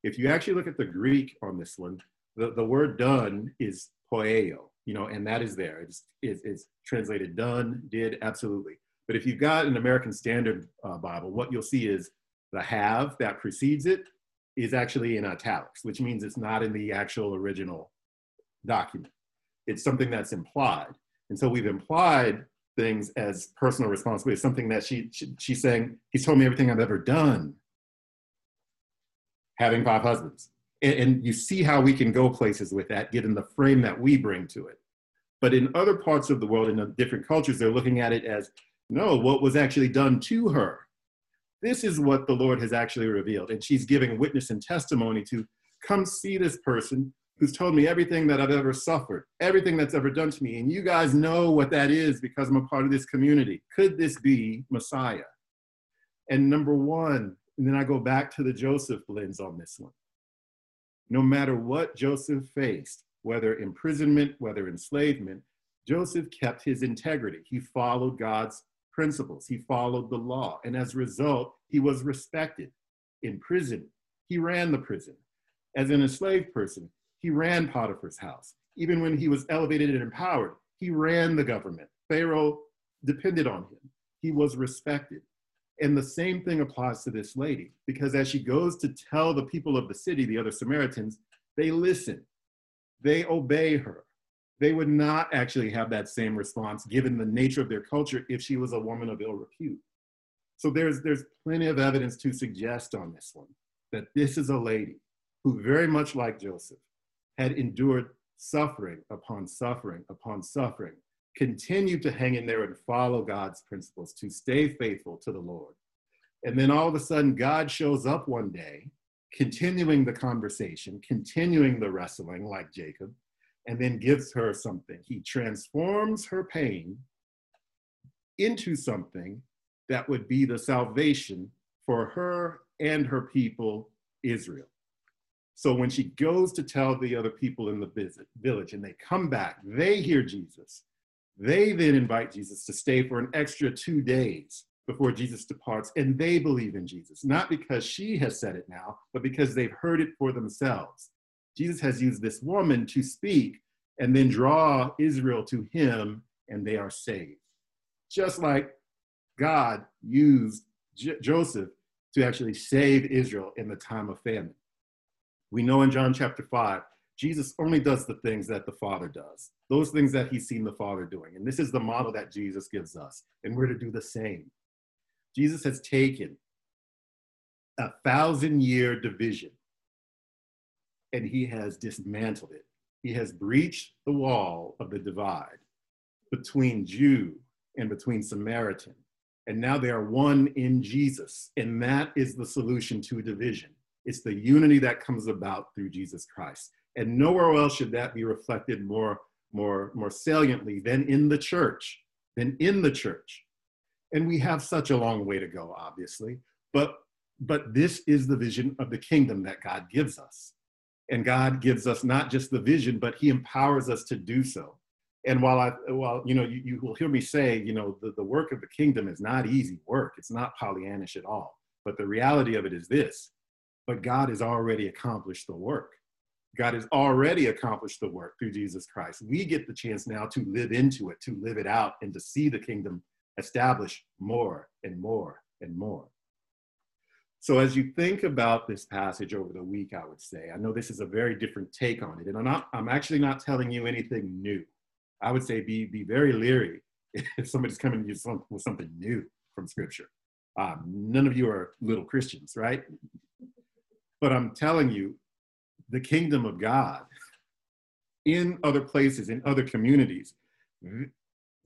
If you actually look at the Greek on this one, the, the word done is poieo you know, and that is there. It's, it's, it's translated done, did, absolutely. But if you've got an American Standard uh, Bible, what you'll see is the have that precedes it is actually in italics, which means it's not in the actual original document. It's something that's implied. And so we've implied things as personal responsibility, something that she, she she's saying, he's told me everything I've ever done. having five husbands. And, and you see how we can go places with that, given the frame that we bring to it. But in other parts of the world, in different cultures, they're looking at it as no, what was actually done to her. This is what the Lord has actually revealed. And she's giving witness and testimony to come see this person who's told me everything that I've ever suffered, everything that's ever done to me. And you guys know what that is because I'm a part of this community. Could this be Messiah? And number one, and then I go back to the Joseph lens on this one. No matter what Joseph faced, whether imprisonment, whether enslavement, Joseph kept his integrity. He followed God's principles, he followed the law. And as a result, he was respected in prison. He ran the prison. As an enslaved person, he ran Potiphar's house. Even when he was elevated and empowered, he ran the government. Pharaoh depended on him. He was respected. And the same thing applies to this lady, because as she goes to tell the people of the city, the other Samaritans, they listen, they obey her. They would not actually have that same response given the nature of their culture if she was a woman of ill repute. So there's, there's plenty of evidence to suggest on this one that this is a lady who, very much like Joseph, had endured suffering upon suffering upon suffering continued to hang in there and follow God's principles, to stay faithful to the Lord. And then all of a sudden, God shows up one day, continuing the conversation, continuing the wrestling like Jacob, and then gives her something. He transforms her pain into something that would be the salvation for her and her people, Israel. So when she goes to tell the other people in the village and they come back, they hear Jesus. They then invite Jesus to stay for an extra two days before Jesus departs, and they believe in Jesus, not because she has said it now, but because they've heard it for themselves. Jesus has used this woman to speak and then draw Israel to him, and they are saved. Just like God used J- Joseph to actually save Israel in the time of famine. We know in John chapter 5 Jesus only does the things that the Father does, those things that he's seen the Father doing. And this is the model that Jesus gives us, and we're to do the same. Jesus has taken a thousand year division and he has dismantled it. He has breached the wall of the divide between Jew and between Samaritan. And now they are one in Jesus. And that is the solution to division. It's the unity that comes about through Jesus Christ. And nowhere else should that be reflected more, more, more saliently than in the church, than in the church. And we have such a long way to go, obviously, but, but this is the vision of the kingdom that God gives us. And God gives us not just the vision, but he empowers us to do so. And while I, while, you know, you, you will hear me say, you know, the, the work of the kingdom is not easy work. It's not Pollyannish at all. But the reality of it is this, but God has already accomplished the work. God has already accomplished the work through Jesus Christ. We get the chance now to live into it, to live it out, and to see the kingdom established more and more and more. So, as you think about this passage over the week, I would say, I know this is a very different take on it, and I'm, not, I'm actually not telling you anything new. I would say be, be very leery if somebody's coming to you with something new from Scripture. Um, none of you are little Christians, right? But I'm telling you, the kingdom of God in other places, in other communities,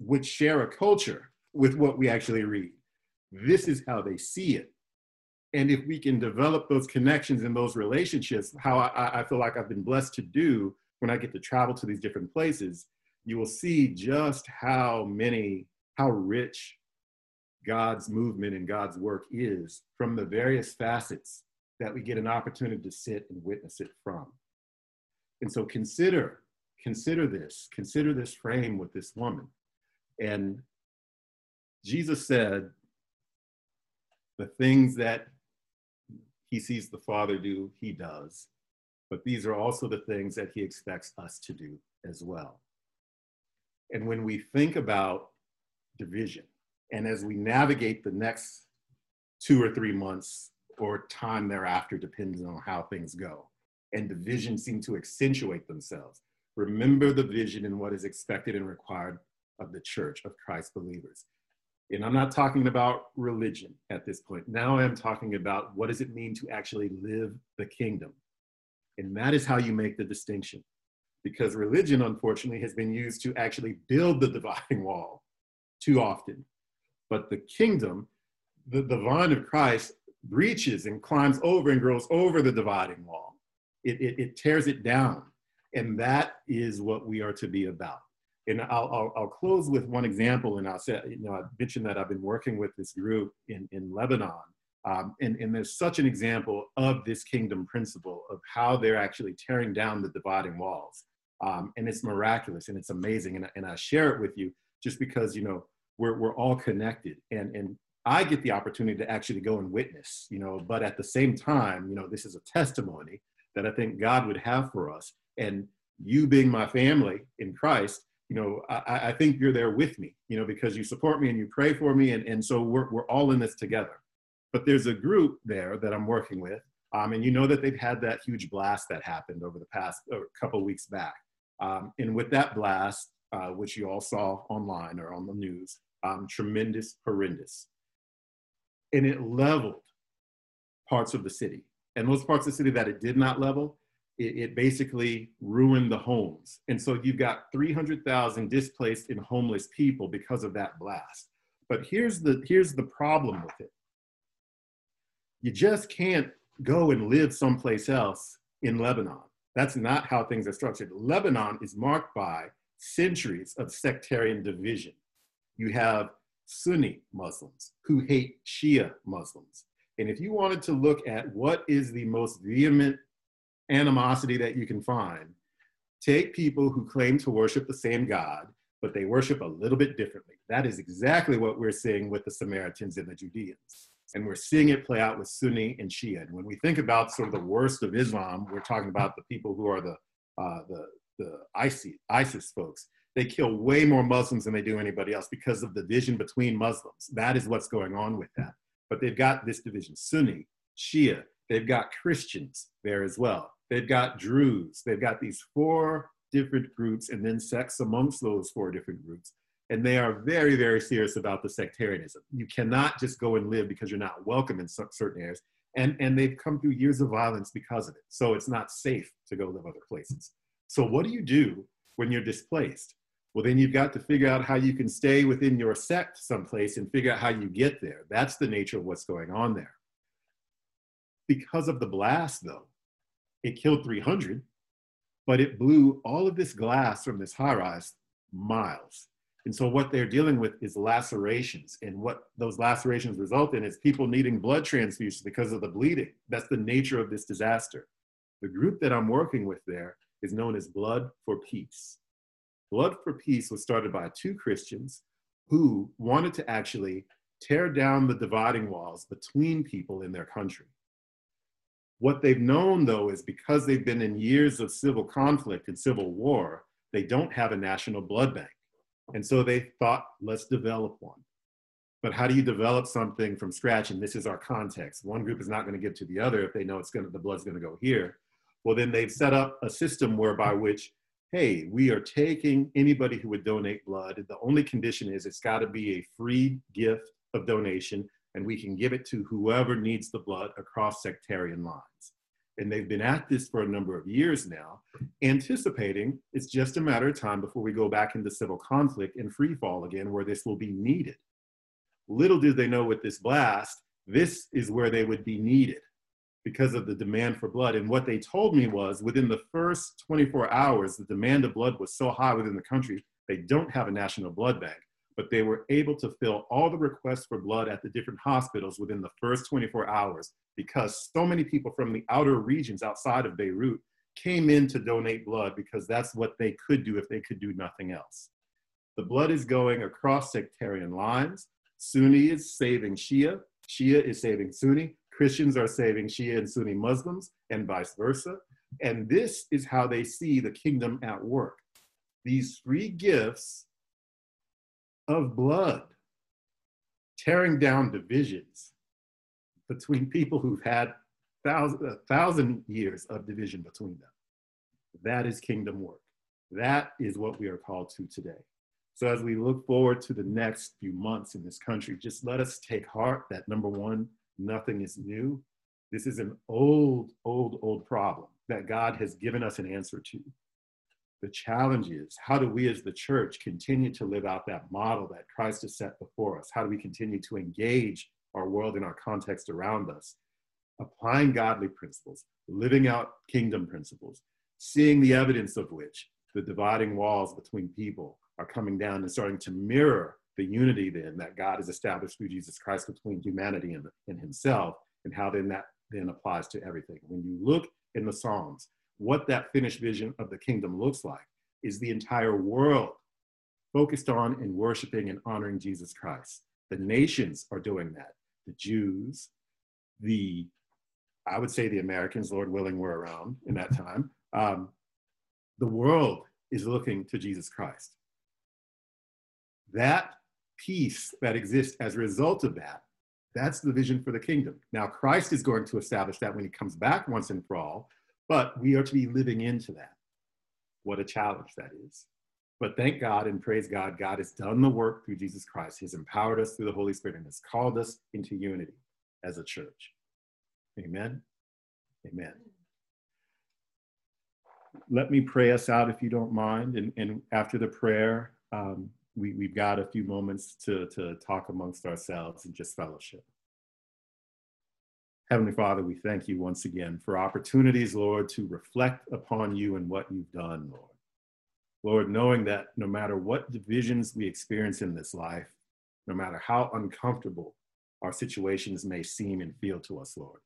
would share a culture with what we actually read. This is how they see it. And if we can develop those connections and those relationships, how I, I feel like I've been blessed to do when I get to travel to these different places, you will see just how many, how rich God's movement and God's work is from the various facets that we get an opportunity to sit and witness it from. And so consider, consider this, consider this frame with this woman. And Jesus said, the things that he sees the Father do, he does. But these are also the things that he expects us to do as well. And when we think about division, and as we navigate the next two or three months or time thereafter, depending on how things go. And the vision seem to accentuate themselves. Remember the vision and what is expected and required of the church, of Christ believers. And I'm not talking about religion at this point. Now I'm talking about what does it mean to actually live the kingdom. And that is how you make the distinction. Because religion, unfortunately, has been used to actually build the dividing wall too often. But the kingdom, the, the vine of Christ, breaches and climbs over and grows over the dividing wall. It, it, it tears it down. And that is what we are to be about. And I'll, I'll, I'll, close with one example, and I'll say, you know, I mentioned that I've been working with this group in, in Lebanon. Um, and, and there's such an example of this kingdom principle of how they're actually tearing down the dividing walls. Um, and it's miraculous and it's amazing. And, and I share it with you just because, you know, we're, we're all connected. And, and I get the opportunity to actually go and witness, you know, but at the same time, you know, this is a testimony that I think God would have for us. And you being my family in Christ, you know, I, I think you're there with me, you know, because you support me and you pray for me. And, and so we're, we're all in this together. But there's a group there that I'm working with. Um, and you know that they've had that huge blast that happened over the past uh, couple weeks back. Um, and with that blast, uh, which you all saw online or on the news, um, tremendous, horrendous. And it leveled parts of the city. And those parts of the city that it did not level, it, it basically ruined the homes. And so you've got 300,000 displaced and homeless people because of that blast. But here's the, here's the problem with it. You just can't go and live someplace else in Lebanon. That's not how things are structured. Lebanon is marked by centuries of sectarian division. You have Sunni Muslims who hate Shia Muslims. And if you wanted to look at what is the most vehement animosity that you can find, take people who claim to worship the same God, but they worship a little bit differently. That is exactly what we're seeing with the Samaritans and the Judeans. And we're seeing it play out with Sunni and Shia. And when we think about sort of the worst of Islam, we're talking about the people who are the, uh, the, the ISIS, ISIS folks. They kill way more Muslims than they do anybody else because of the division between Muslims. That is what's going on with that. But they've got this division Sunni, Shia, they've got Christians there as well. They've got Druze. They've got these four different groups and then sects amongst those four different groups. And they are very, very serious about the sectarianism. You cannot just go and live because you're not welcome in certain areas. And, and they've come through years of violence because of it. So it's not safe to go live other places. So what do you do when you're displaced? Well, then you've got to figure out how you can stay within your sect someplace and figure out how you get there. That's the nature of what's going on there. Because of the blast, though, it killed 300, but it blew all of this glass from this high rise miles. And so what they're dealing with is lacerations. And what those lacerations result in is people needing blood transfusions because of the bleeding. That's the nature of this disaster. The group that I'm working with there is known as Blood for Peace. Blood for Peace was started by two Christians who wanted to actually tear down the dividing walls between people in their country. What they've known, though, is because they've been in years of civil conflict and civil war, they don't have a national blood bank. And so they thought, let's develop one. But how do you develop something from scratch? And this is our context. One group is not going to give to the other if they know it's going to, the blood's going to go here. Well, then they've set up a system whereby which, hey, we are taking anybody who would donate blood. The only condition is it's got to be a free gift of donation and we can give it to whoever needs the blood across sectarian lines. And they've been at this for a number of years now, anticipating it's just a matter of time before we go back into civil conflict and free fall again, where this will be needed. Little did they know with this blast, this is where they would be needed because of the demand for blood. And what they told me was within the first 24 hours, the demand of blood was so high within the country, they don't have a national blood bank but they were able to fill all the requests for blood at the different hospitals within the first 24 hours because so many people from the outer regions outside of Beirut came in to donate blood because that's what they could do if they could do nothing else. The blood is going across sectarian lines. Sunni is saving Shia, Shia is saving Sunni, Christians are saving Shia and Sunni Muslims, and vice versa. And this is how they see the kingdom at work. These free gifts of blood, tearing down divisions between people who've had thousand, a thousand years of division between them. That is kingdom work. That is what we are called to today. So as we look forward to the next few months in this country, just let us take heart that number one, nothing is new. This is an old, old, old problem that God has given us an answer to. The challenge is how do we as the church continue to live out that model that Christ has set before us? How do we continue to engage our world and our context around us, applying godly principles, living out kingdom principles, seeing the evidence of which the dividing walls between people are coming down and starting to mirror the unity then that God has established through Jesus Christ between humanity and, and himself, and how then that then applies to everything. When you look in the Psalms, what that finished vision of the kingdom looks like is the entire world focused on and worshiping and honoring Jesus Christ. The nations are doing that. The Jews, the, I would say the Americans, Lord willing, were around in that time. Um, the world is looking to Jesus Christ. That peace that exists as a result of that, that's the vision for the kingdom. Now, Christ is going to establish that when he comes back once and for all, but we are to be living into that. What a challenge that is. But thank God and praise God, God has done the work through Jesus Christ. He's empowered us through the Holy Spirit and has called us into unity as a church. Amen. Amen. Let me pray us out if you don't mind. And, and after the prayer, um, we, we've got a few moments to, to talk amongst ourselves and just fellowship. Heavenly Father, we thank you once again for opportunities, Lord, to reflect upon you and what you've done, Lord. Lord, knowing that no matter what divisions we experience in this life, no matter how uncomfortable our situations may seem and feel to us, Lord,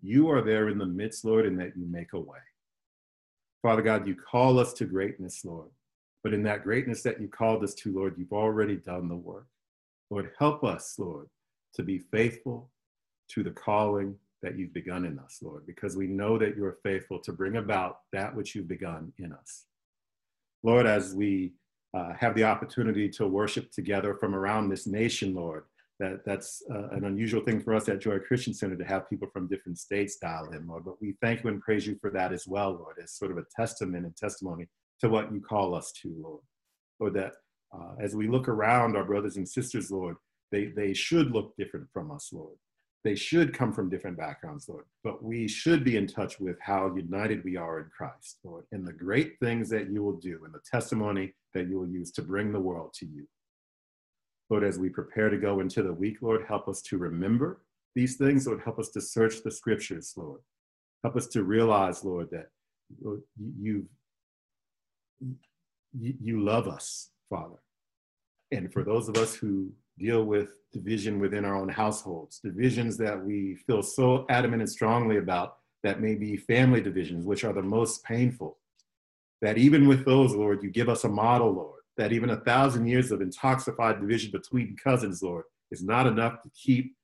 you are there in the midst, Lord, and that you make a way. Father God, you call us to greatness, Lord. But in that greatness that you called us to, Lord, you've already done the work. Lord, help us, Lord, to be faithful to the calling that you've begun in us, Lord, because we know that you're faithful to bring about that which you've begun in us. Lord, as we uh, have the opportunity to worship together from around this nation, Lord, that, that's uh, an unusual thing for us at Joy Christian Center to have people from different states dial in, Lord. But we thank you and praise you for that as well, Lord, as sort of a testament and testimony to what you call us to, Lord. Lord, that uh, as we look around our brothers and sisters, Lord, they, they should look different from us, Lord. They should come from different backgrounds, Lord. But we should be in touch with how united we are in Christ, Lord, and the great things that you will do and the testimony that you will use to bring the world to you. Lord, as we prepare to go into the week, Lord, help us to remember these things, Lord. Help us to search the scriptures, Lord. Help us to realize, Lord, that Lord, you've you love us, Father. And for those of us who deal with division within our own households, divisions that we feel so adamant and strongly about that may be family divisions, which are the most painful, that even with those, Lord, you give us a model, Lord, that even a thousand years of intoxicated division between cousins, Lord, is not enough to keep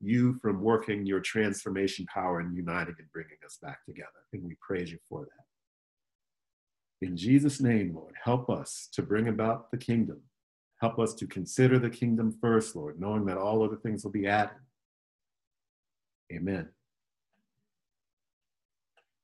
you from working your transformation power and uniting and bringing us back together. And we praise you for that. In Jesus' name, Lord, help us to bring about the kingdom. Help us to consider the kingdom first, Lord, knowing that all other things will be added. Amen.